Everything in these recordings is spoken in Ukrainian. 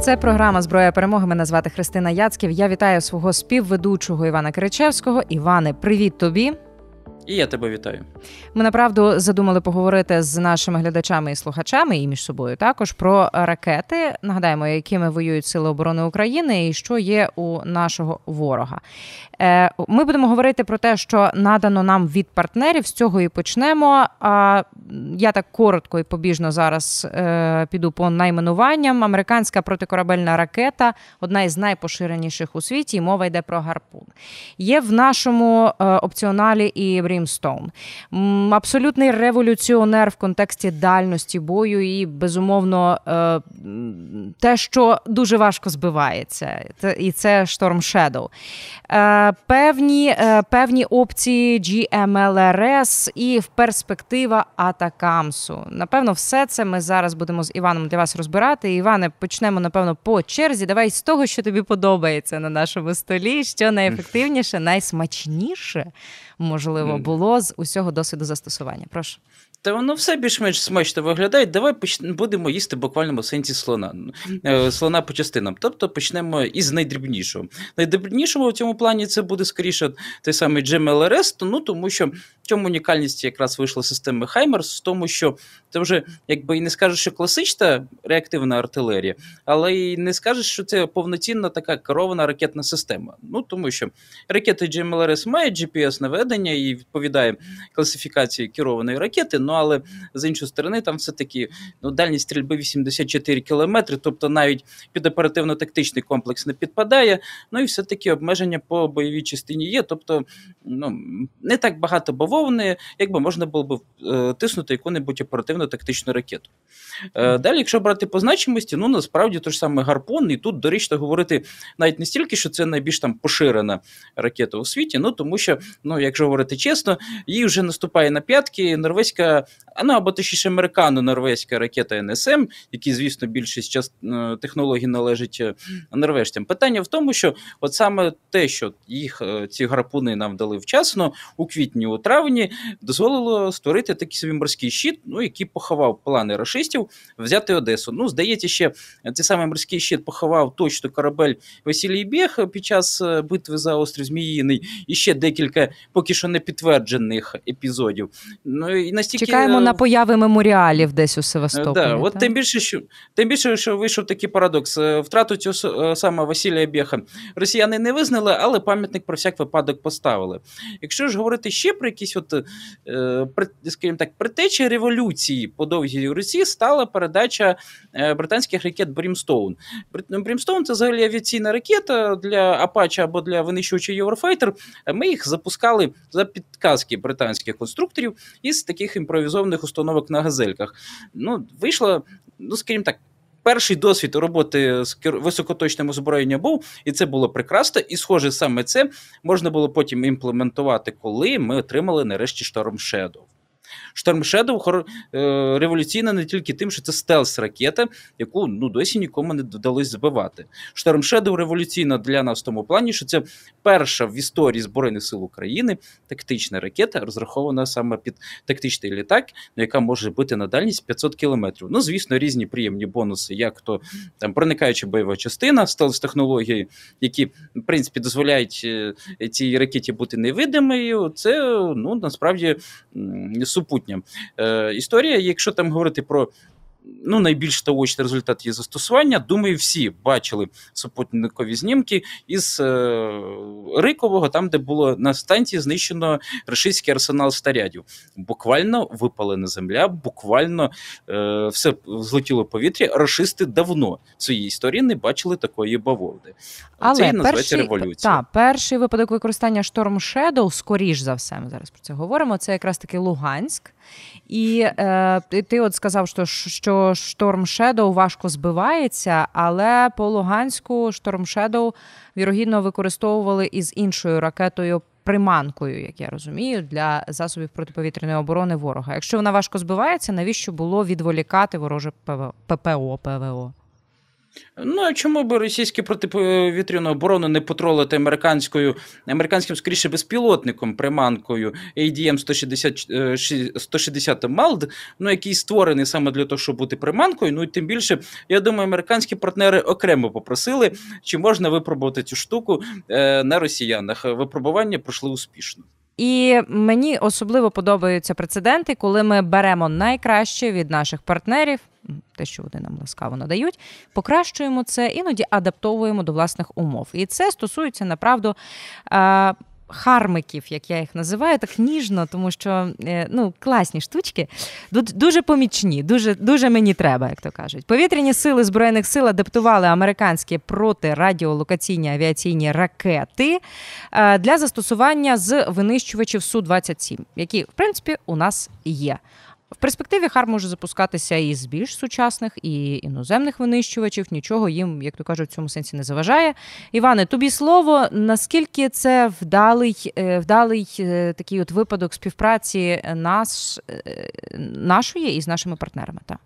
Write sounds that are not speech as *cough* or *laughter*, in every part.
Це програма Зброя перемоги. Мене звати Христина Яцьків. Я вітаю свого співведучого Івана Киричевського. Іване, привіт тобі. І я тебе вітаю. Ми направду задумали поговорити з нашими глядачами і слухачами, і між собою також про ракети. Нагадаємо, якими воюють сили оборони України і що є у нашого ворога. Е, ми будемо говорити про те, що надано нам від партнерів. З цього і почнемо. А я так коротко і побіжно зараз е, піду по найменуванням. Американська протикорабельна ракета одна із найпоширеніших у світі. Мова йде про гарпун. Є в нашому е, опціоналі і Brimstone. Абсолютний революціонер в контексті дальності бою і безумовно те, що дуже важко збивається, і це Storm Shadow певні е, певні опції GMLRS і перспектива ATACMS у. Напевно, все це ми зараз будемо з Іваном для вас розбирати. Іване, почнемо, напевно, по черзі. Давай з того, що тобі подобається на нашому столі, що найефективніше, найсмачніше можливо було з усього досвіду застосування. Прошу. Та воно все більш-менш смачно виглядає. Давай будемо їсти в буквальному сенсі слона е, слона по частинам. Тобто почнемо із найдрібнішого. Найдрібнішого в цьому плані це буде скоріше той самий GMLRS, ну тому що в чому унікальність якраз вийшла системи Хаймерс, в тому, що це вже якби і не скажеш, що класична реактивна артилерія, але і не скажеш, що це повноцінна така керована ракетна система. Ну тому що ракети GMLRS мають GPS наведення і відповідає класифікації керованої ракети. Ну але з іншої сторони, там все-таки ну, дальність стрільби 84 кілометри, тобто навіть під оперативно-тактичний комплекс не підпадає. Ну і все-таки обмеження по бойовій частині є. Тобто ну, не так багато бавовни, якби можна було б е, тиснути яку-небудь оперативно-тактичну ракету. Е, далі, якщо брати по значимості, ну насправді то ж саме гарпун, і тут доречно говорити навіть не стільки, що це найбільш там поширена ракета у світі, ну тому що, ну якщо говорити чесно, їй вже наступає на п'ятки норвезька ну або точніше американо-норвезька ракета НСМ, які, звісно, більшість част е, технологій належить е, норвежцям. Питання в тому, що от саме те, що їх е, ці гарпуни нам дали вчасно у квітні, у травні, дозволило створити такий собі морський щит, ну який поховав плани рашистів взяти Одесу. Ну, здається, ще цей самий морський щит поховав точно корабель Василій Бєх під час битви за острів Зміїний і ще декілька поки що не підтверджених епізодів. Ну і настільки Чекаємо на появи меморіалів десь у Севастополі. Да, от Тим більше, що тим більше, що вийшов такий парадокс. Е, втрату цього е, саме Василія Бєха росіяни не визнали, але пам'ятник про всяк випадок поставили. Якщо ж говорити ще про якісь, от, е, скажімо так, предтечі революції по довгій Росії, стала передача британських ракет Brimstone. Brimstone це взагалі авіаційна ракета для Апача або для винищувача Eurofighter. Ми їх запускали за підказки британських конструкторів із таких таких імпровізованих установок на газельках. Ну, вийшло, ну скажімо так. Перший досвід роботи з високоточним озброєнням був, і це було прекрасно. І, схоже, саме це можна було потім імплементувати, коли ми отримали нарешті Storm Shadow. Шторм Shadow е, революційна не тільки тим, що це стелс-ракета, яку ну досі нікому не вдалося збивати. Шторм Shadow революційна для нас в тому плані, що це перша в історії Збройних сил України тактична ракета, розрахована саме під тактичний літак, яка може бути на дальність 500 кілометрів. Ну, звісно, різні приємні бонуси, як то там проникаюча бойова частина, стелс-технології, які в принципі дозволяють е, цій ракеті бути невидимою. Це ну насправді супутня майбутнє. Е, Історія, якщо там говорити про ну, найбільш таочний результат її застосування. Думаю, всі бачили супутникові знімки із е, Рикового, там, де було на станції знищено рашистський арсенал старядів. Буквально випалена земля, буквально е, все злетіло в повітря. Рашисти давно в своїй історії не бачили такої бавовни. Але це і називається перший, революція. Та, перший випадок використання Storm Shadow, скоріш за все, ми зараз про це говоримо. Це якраз таки Луганськ. І е, ти от сказав, що що Шторм Shadow важко збивається, але по Луганську Шторм Shadow, вірогідно використовували із іншою ракетою. Приманкою, як я розумію, для засобів протиповітряної оборони ворога. Якщо вона важко збивається, навіщо було відволікати вороже ППО ПВО? Ну, а чому би російські протиповітряну оборону не потролити американською, американським, скоріше, безпілотником, приманкою ADM 160 160 MALD, ну, який створений саме для того, щоб бути приманкою. Ну і тим більше, я думаю, американські партнери окремо попросили, чи можна випробувати цю штуку е, на росіянах. Випробування пройшли успішно. І мені особливо подобаються прецеденти, коли ми беремо найкраще від наших партнерів, те, що вони нам ласкаво надають, покращуємо це, іноді адаптовуємо до власних умов. І це стосується направду хармиків, як я їх називаю, так ніжно, тому що е, ну, класні штучки, дуже помічні, дуже дуже мені треба, як то кажуть. Повітряні сили Збройних сил адаптували американські протирадіолокаційні авіаційні ракети е, для застосування з винищувачів Су-27, які, в принципі, у нас є. В перспективі хар може запускатися і з більш сучасних, і іноземних винищувачів. Нічого їм, як то кажуть, в цьому сенсі не заважає. Іване, тобі слово. Наскільки це вдалий е, вдалий е, такий от випадок співпраці е, нашої і з нашими партнерами? Так?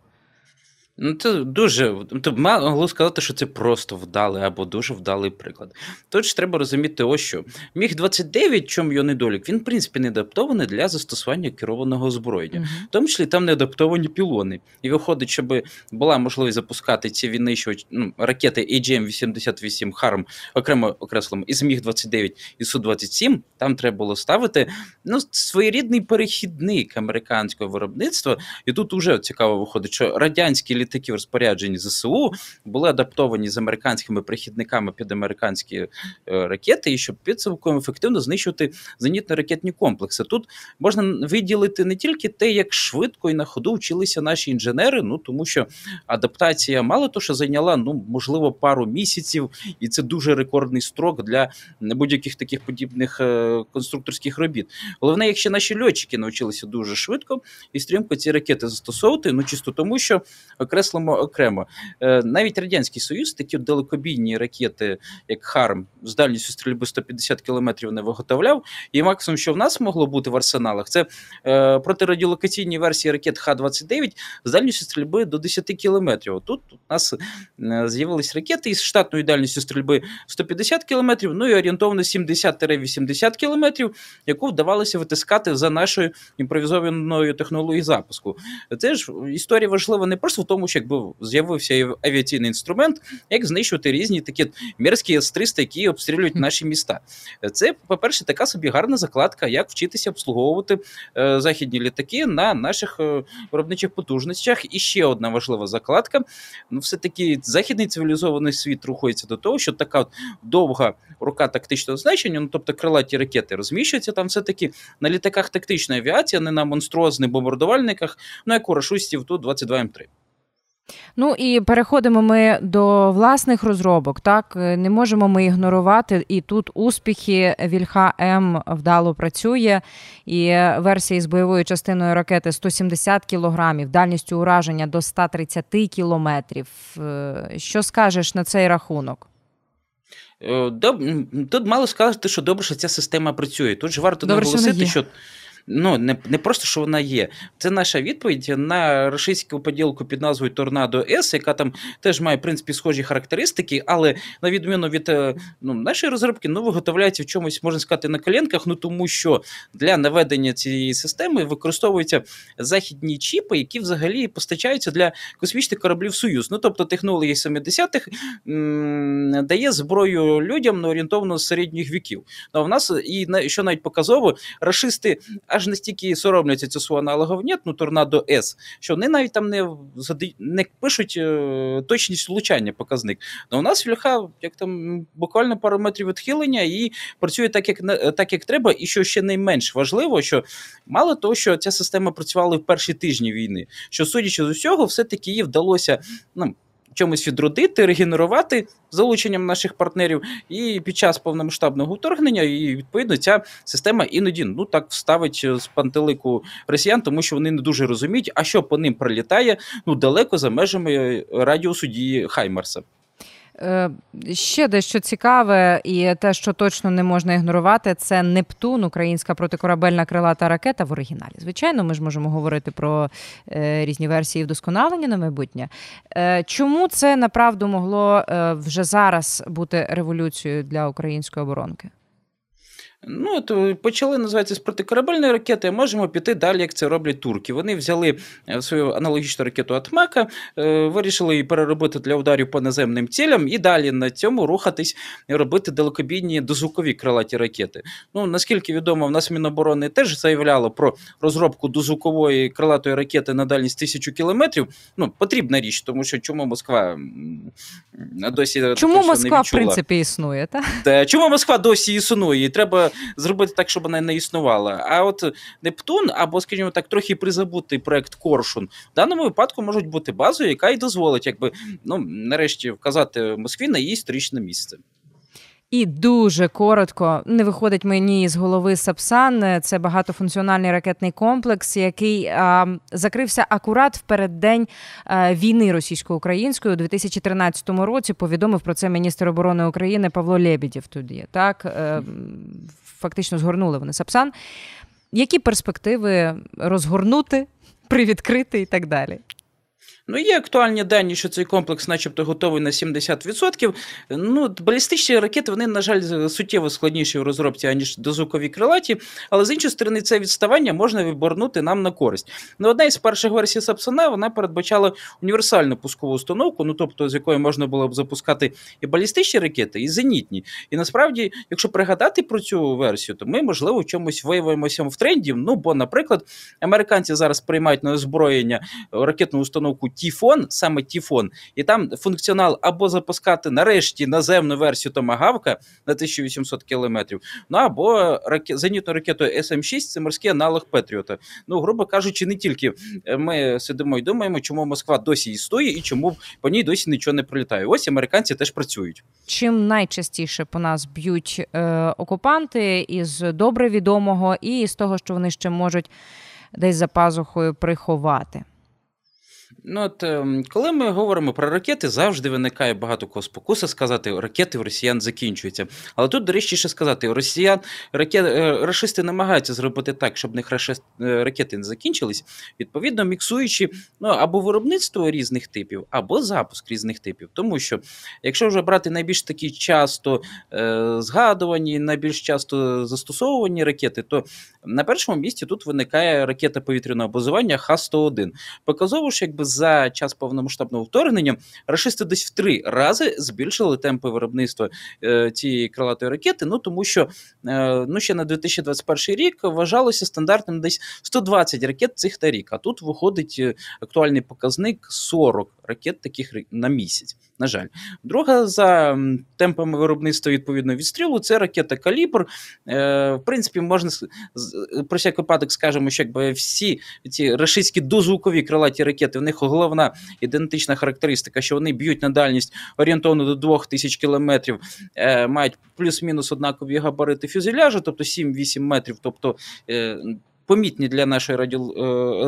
Ну, це дуже то могло сказати, що це просто вдалий або дуже вдалий приклад. Тож треба розуміти, ось що міг 29 чому його недолік, він в принципі не адаптований для застосування керованого озброєння, uh-huh. в тому числі там не адаптовані пілони. І виходить, щоб була можливість запускати ці винищувачі ну, ракети AGM-88 Харм, окремо окреслимо, із міг 29 і су 27 Там треба було ставити ну, своєрідний перехідник американського виробництва. І тут уже цікаво виходить, що радянські літаки в розпорядженні ЗСУ були адаптовані з американськими прихідниками під американські е, ракети, і щоб підсумком ефективно знищувати зенітно-ракетні комплекси. Тут можна виділити не тільки те, як швидко і на ходу вчилися наші інженери, ну тому що адаптація мало то, що зайняла ну можливо пару місяців, і це дуже рекордний строк для будь-яких таких подібних е, конструкторських робіт. Головне, якщо наші льотчики навчилися дуже швидко і стрімко ці ракети застосовувати, ну чисто тому, що окреслимо окремо. Е, навіть Радянський Союз такі далекобійні ракети, як Харм, з дальністю стрільби 150 кілометрів не виготовляв. І максимум, що в нас могло бути в арсеналах, це е, протирадіолокаційні версії ракет Х-29 з дальністю стрільби до 10 кілометрів. Тут у нас е, з'явились ракети із штатною дальністю стрільби 150 кілометрів, ну і орієнтовно 70-80 кілометрів, яку вдавалося витискати за нашою імпровізованою технологією запуску. Це ж історія важлива не просто в тому, що якби з'явився авіаційний інструмент, як знищувати різні такі мерзкі С-300, які обстрілюють наші міста. Це, по-перше, така собі гарна закладка, як вчитися обслуговувати е, західні літаки на наших е, виробничих потужностях. І ще одна важлива закладка. Ну, все-таки західний цивілізований світ рухається до того, що така довга рука тактичного значення, ну тобто крилаті ракети, розміщуються там все-таки на літаках тактичної авіації, а не на монструозних бомбардувальниках, ну як у рашустів ту 22 М3. Ну і переходимо ми до власних розробок. Так не можемо ми ігнорувати і тут успіхи. Вільха М вдало працює, і версії з бойовою частиною ракети 170 кілограмів, дальністю ураження до 130 кілометрів. Е, що скажеш на цей рахунок? Е, тут мало сказати, що добре, що ця система працює. Тут ж варто добре, наголосити, що ну не не просто що вона є. Це наша відповідь на російську поділку під назвою Торнадо С, яка там теж має в принципі схожі характеристики, але на відміну від е, ну, нашої розробки, ну виготовляється в чомусь, можна сказати, на коленках, ну тому що для наведення цієї системи використовуються західні чіпи, які взагалі постачаються для космічних кораблів Союз. Ну тобто технології 70-х дає зброю людям на орієнтовно з середніх віків. Ну, а в нас і що навіть показово, рашисти аж настільки соромляться цю свого аналоговнєт, ну торнадо С, що вони навіть там не не пишуть е, точність влучання показник. Но у нас вільха, як там буквально пару метрів відхилення, і працює так, як так, як треба. І що ще найменш важливо, що мало того, що ця система працювала в перші тижні війни, що судячи з усього, все-таки їй вдалося ну, чомусь відродити, регенерувати залученням наших партнерів, і під час повномасштабного вторгнення, і відповідно ця система іноді ну так вставить з пантелику росіян, тому що вони не дуже розуміють, а що по ним прилітає ну далеко за межами радіусу дії Хаймарса. Е, ще дещо цікаве, і те, що точно не можна ігнорувати, це Нептун, українська протикорабельна крилата ракета в оригіналі. Звичайно, ми ж можемо говорити про е, різні версії вдосконалення на майбутнє. Е, чому це направду могло вже зараз бути революцією для української оборонки? Ну, то почали називатися з протикорабельної ракети, а можемо піти далі, як це роблять турки. Вони взяли е, свою аналогічну ракету Атмака, е, вирішили її переробити для ударів по наземним цілям і далі на цьому рухатись і робити далекобійні дозвукові крилаті ракети. Ну, наскільки відомо, в нас Міноборони теж заявляло про розробку дозвукової крилатої ракети на дальність тисячу кілометрів. Ну, потрібна річ, тому що чому Москва досі чому Москва в принципі існує? Та? Чому Москва досі існує? І треба зробити так, щоб вона не існувала. А от Нептун, або, скажімо так, трохи призабутий проект Коршун, в даному випадку можуть бути базою, яка й дозволить, якби ну нарешті вказати Москві на її історичне місце. І дуже коротко не виходить мені з голови Сапсан. Це багатофункціональний ракетний комплекс, який а, закрився акурат в переддень а, війни російсько-української у 2013 році. Повідомив про це міністр оборони України Павло Лебідєв. Тоді так е, фактично згорнули вони Сапсан. Які перспективи розгорнути, *laughs* привідкрити і так далі? Ну, є актуальні дані, що цей комплекс, начебто, готовий на 70%. Ну, балістичні ракети, вони, на жаль, суттєво складніші у розробці, аніж дозвукові крилаті, але з іншої сторони, це відставання можна виборнути нам на користь. Ну, одна із перших версій Сапсона вона передбачала універсальну пускову установку, ну тобто з якої можна було б запускати і балістичні ракети, і зенітні. І насправді, якщо пригадати про цю версію, то ми, можливо, в чомусь виявимося в тренді. Ну, бо, наприклад, американці зараз приймають на озброєння ракетну установку Тіфон, саме Тіфон, і там функціонал або запускати нарешті наземну версію Томагавка на 1800 кілометрів, ну або раке... зенітну ракету СМ-6 це морський аналог Петріота. Ну, грубо кажучи, не тільки ми сидимо і думаємо, чому Москва досі існує і чому по ній досі нічого не прилітає. Ось американці теж працюють. Чим найчастіше по нас б'ють е, окупанти із добре відомого, і з того, що вони ще можуть десь за пазухою приховати. Ну, от, ем, Коли ми говоримо про ракети, завжди виникає багато кого спокуса сказати, ракети в росіян закінчуються. Але тут, до речі, ще сказати, росіян ракет, е, рашисти намагаються зробити так, щоб них е, ракети не закінчились, відповідно, міксуючи ну, або виробництво різних типів, або запуск різних типів. Тому що, якщо вже брати найбільш такі часто е, згадувані, найбільш часто застосовувані ракети, то на першому місці тут виникає ракета повітряного базування Х-101. Показово ж, якби за час повномасштабного вторгнення рашисти десь в три рази збільшили темпи виробництва е, цієї крилатої ракети. Ну тому що е, ну ще на 2021 рік вважалося стандартним десь 120 ракет цих та рік. А тут виходить е, актуальний показник 40 ракет таких на місяць. На жаль, друга за темпами виробництва відповідно відстрілу це ракета Калібр. Е, В принципі, можна про всяк випадок скажемо, що якби всі ці рашистські дозвукові крилаті ракети, в них головна ідентична характеристика, що вони б'ють на дальність орієнтовно до 2000 кілометрів, е, мають плюс-мінус однакові габарити фюзеляжу, тобто 7-8 метрів. тобто е, помітні для нашої радіо,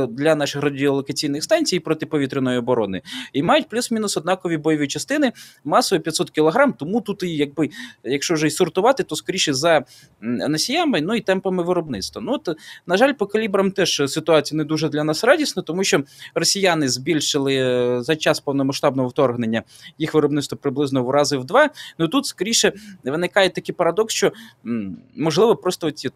е, для наших радіолокаційних станцій протиповітряної оборони і мають плюс-мінус однакові бойові частини масою 500 кг, Тому тут, і якби, якщо вже й сортувати, то скоріше за носіями, ну і темпами виробництва. Ну от, на жаль, по калібрам теж ситуація не дуже для нас радісна, тому що росіяни збільшили е, за час повномасштабного вторгнення їх виробництво приблизно в рази в два. Ну тут скоріше виникає такий парадокс, що можливо просто ці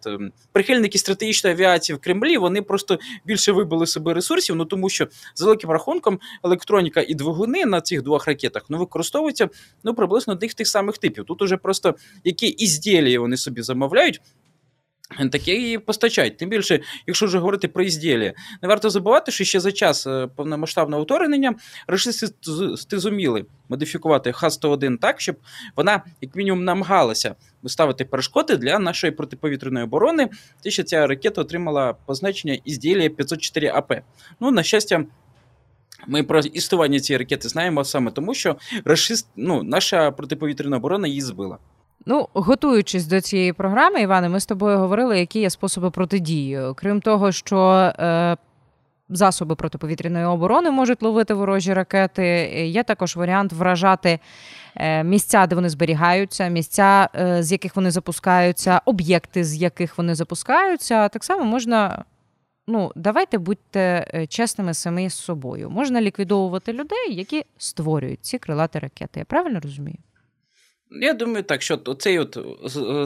прихильники стратегічної авіації в Кремлі вони просто більше вибили себе ресурсів. Ну тому що за великим рахунком електроніка і двигуни на цих двох ракетах ну використовуються ну приблизно тих тих самих типів. Тут уже просто які ізділі вони собі замовляють. Таке і постачають. Тим більше, якщо вже говорити про ізділля, не варто забувати, що ще за час е, повномасштабного вторгнення рашисти зуміли модифікувати Х-101 так, щоб вона, як мінімум, намагалася виставити перешкоди для нашої протиповітряної оборони. Те, що ця ракета отримала позначення ізділля 504 АП. Ну, на щастя. Ми про існування цієї ракети знаємо саме тому, що рашист, ну, наша протиповітряна оборона її збила. Ну, готуючись до цієї програми, Іване, ми з тобою говорили, які є способи протидії. Крім того, що е, засоби протиповітряної оборони можуть ловити ворожі ракети. Є також варіант вражати. Е, місця, де вони зберігаються, місця, е, з яких вони запускаються, об'єкти, з яких вони запускаються. Так само можна. Ну, давайте будьте е, чесними самі з собою. Можна ліквідовувати людей, які створюють ці крилаті ракети. Я правильно розумію? Я думаю, так, що цей от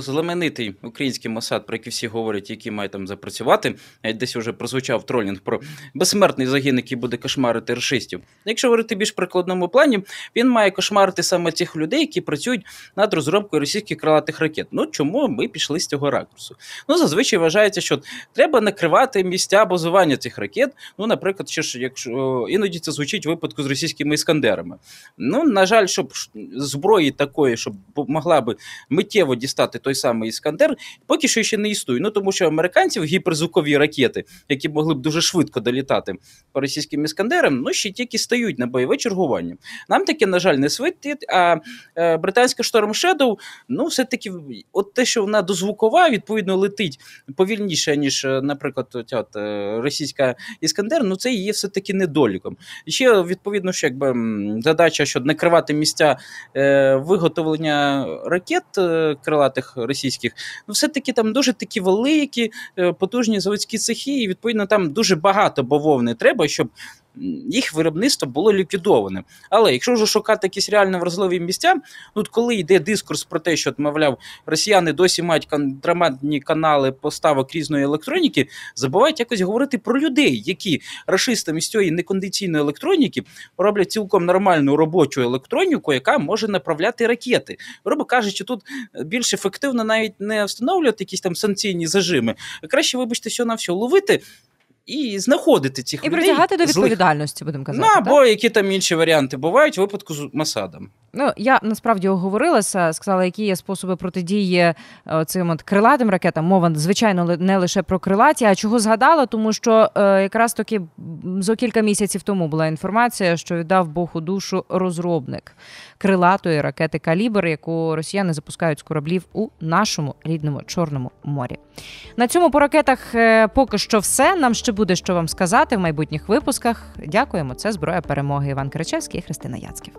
знаменитий український Мосад, про який всі говорять, який має там запрацювати, десь вже прозвучав тролінг про безсмертний загін, який буде кошмарити расистів. Якщо говорити більш прикладному плані, він має кошмарити саме цих людей, які працюють над розробкою російських крилатих ракет. Ну чому ми пішли з цього ракурсу? Ну зазвичай вважається, що треба накривати місця базування цих ракет. Ну, наприклад, що ж, якщо іноді це звучить в випадку з російськими іскандерами. Ну на жаль, щоб зброї такої, щоб могла би миттєво дістати той самий іскандер, поки що ще не існує. Ну тому що американців гіперзвукові ракети, які могли б дуже швидко долітати по російським іскандерам, ну ще тільки стають на бойове чергування. Нам таке, на жаль, не світить. А е, британська Storm Shadow, ну все-таки, от те, що вона дозвукова, відповідно летить повільніше, ніж, е, наприклад, от, от, е, російська іскандер, ну це є все-таки недоліком. І ще відповідно, що якби задача, щоб накривати місця е, виготовлення виробництвення ракет е, крилатих російських, ну все-таки там дуже такі великі, е, потужні заводські цехи, і відповідно там дуже багато бавовни треба, щоб їх виробництво було ліквідоване. Але якщо вже шукати якісь реально вразливі місця, ну коли йде дискурс про те, що мовляв, росіяни досі мають контрабандні канали поставок різної електроніки, забувають якось говорити про людей, які рашистами з цієї некондиційної електроніки роблять цілком нормальну робочу електроніку, яка може направляти ракети. Грубо кажучи, тут більш ефективно навіть не встановлювати якісь там санкційні зажими, краще, вибачте, все на все ловити і знаходити цих і людей. І притягати до відповідальності, будемо казати. Ну, або так? які там інші варіанти бувають в випадку з Масадом. Ну, я насправді оговорилася, сказала, які є способи протидії е, цим от крилатим ракетам. Мова, звичайно, не лише про крилаті, а чого згадала, тому що е, якраз таки зо кілька місяців тому була інформація, що віддав Бог у душу розробник крилатої ракети Калібр, яку росіяни запускають з кораблів у нашому рідному Чорному морі. На цьому по ракетах е, поки що все. Нам ще буде що вам сказати в майбутніх випусках. Дякуємо. Це зброя перемоги. Іван Кричевський і Христина Яцьків.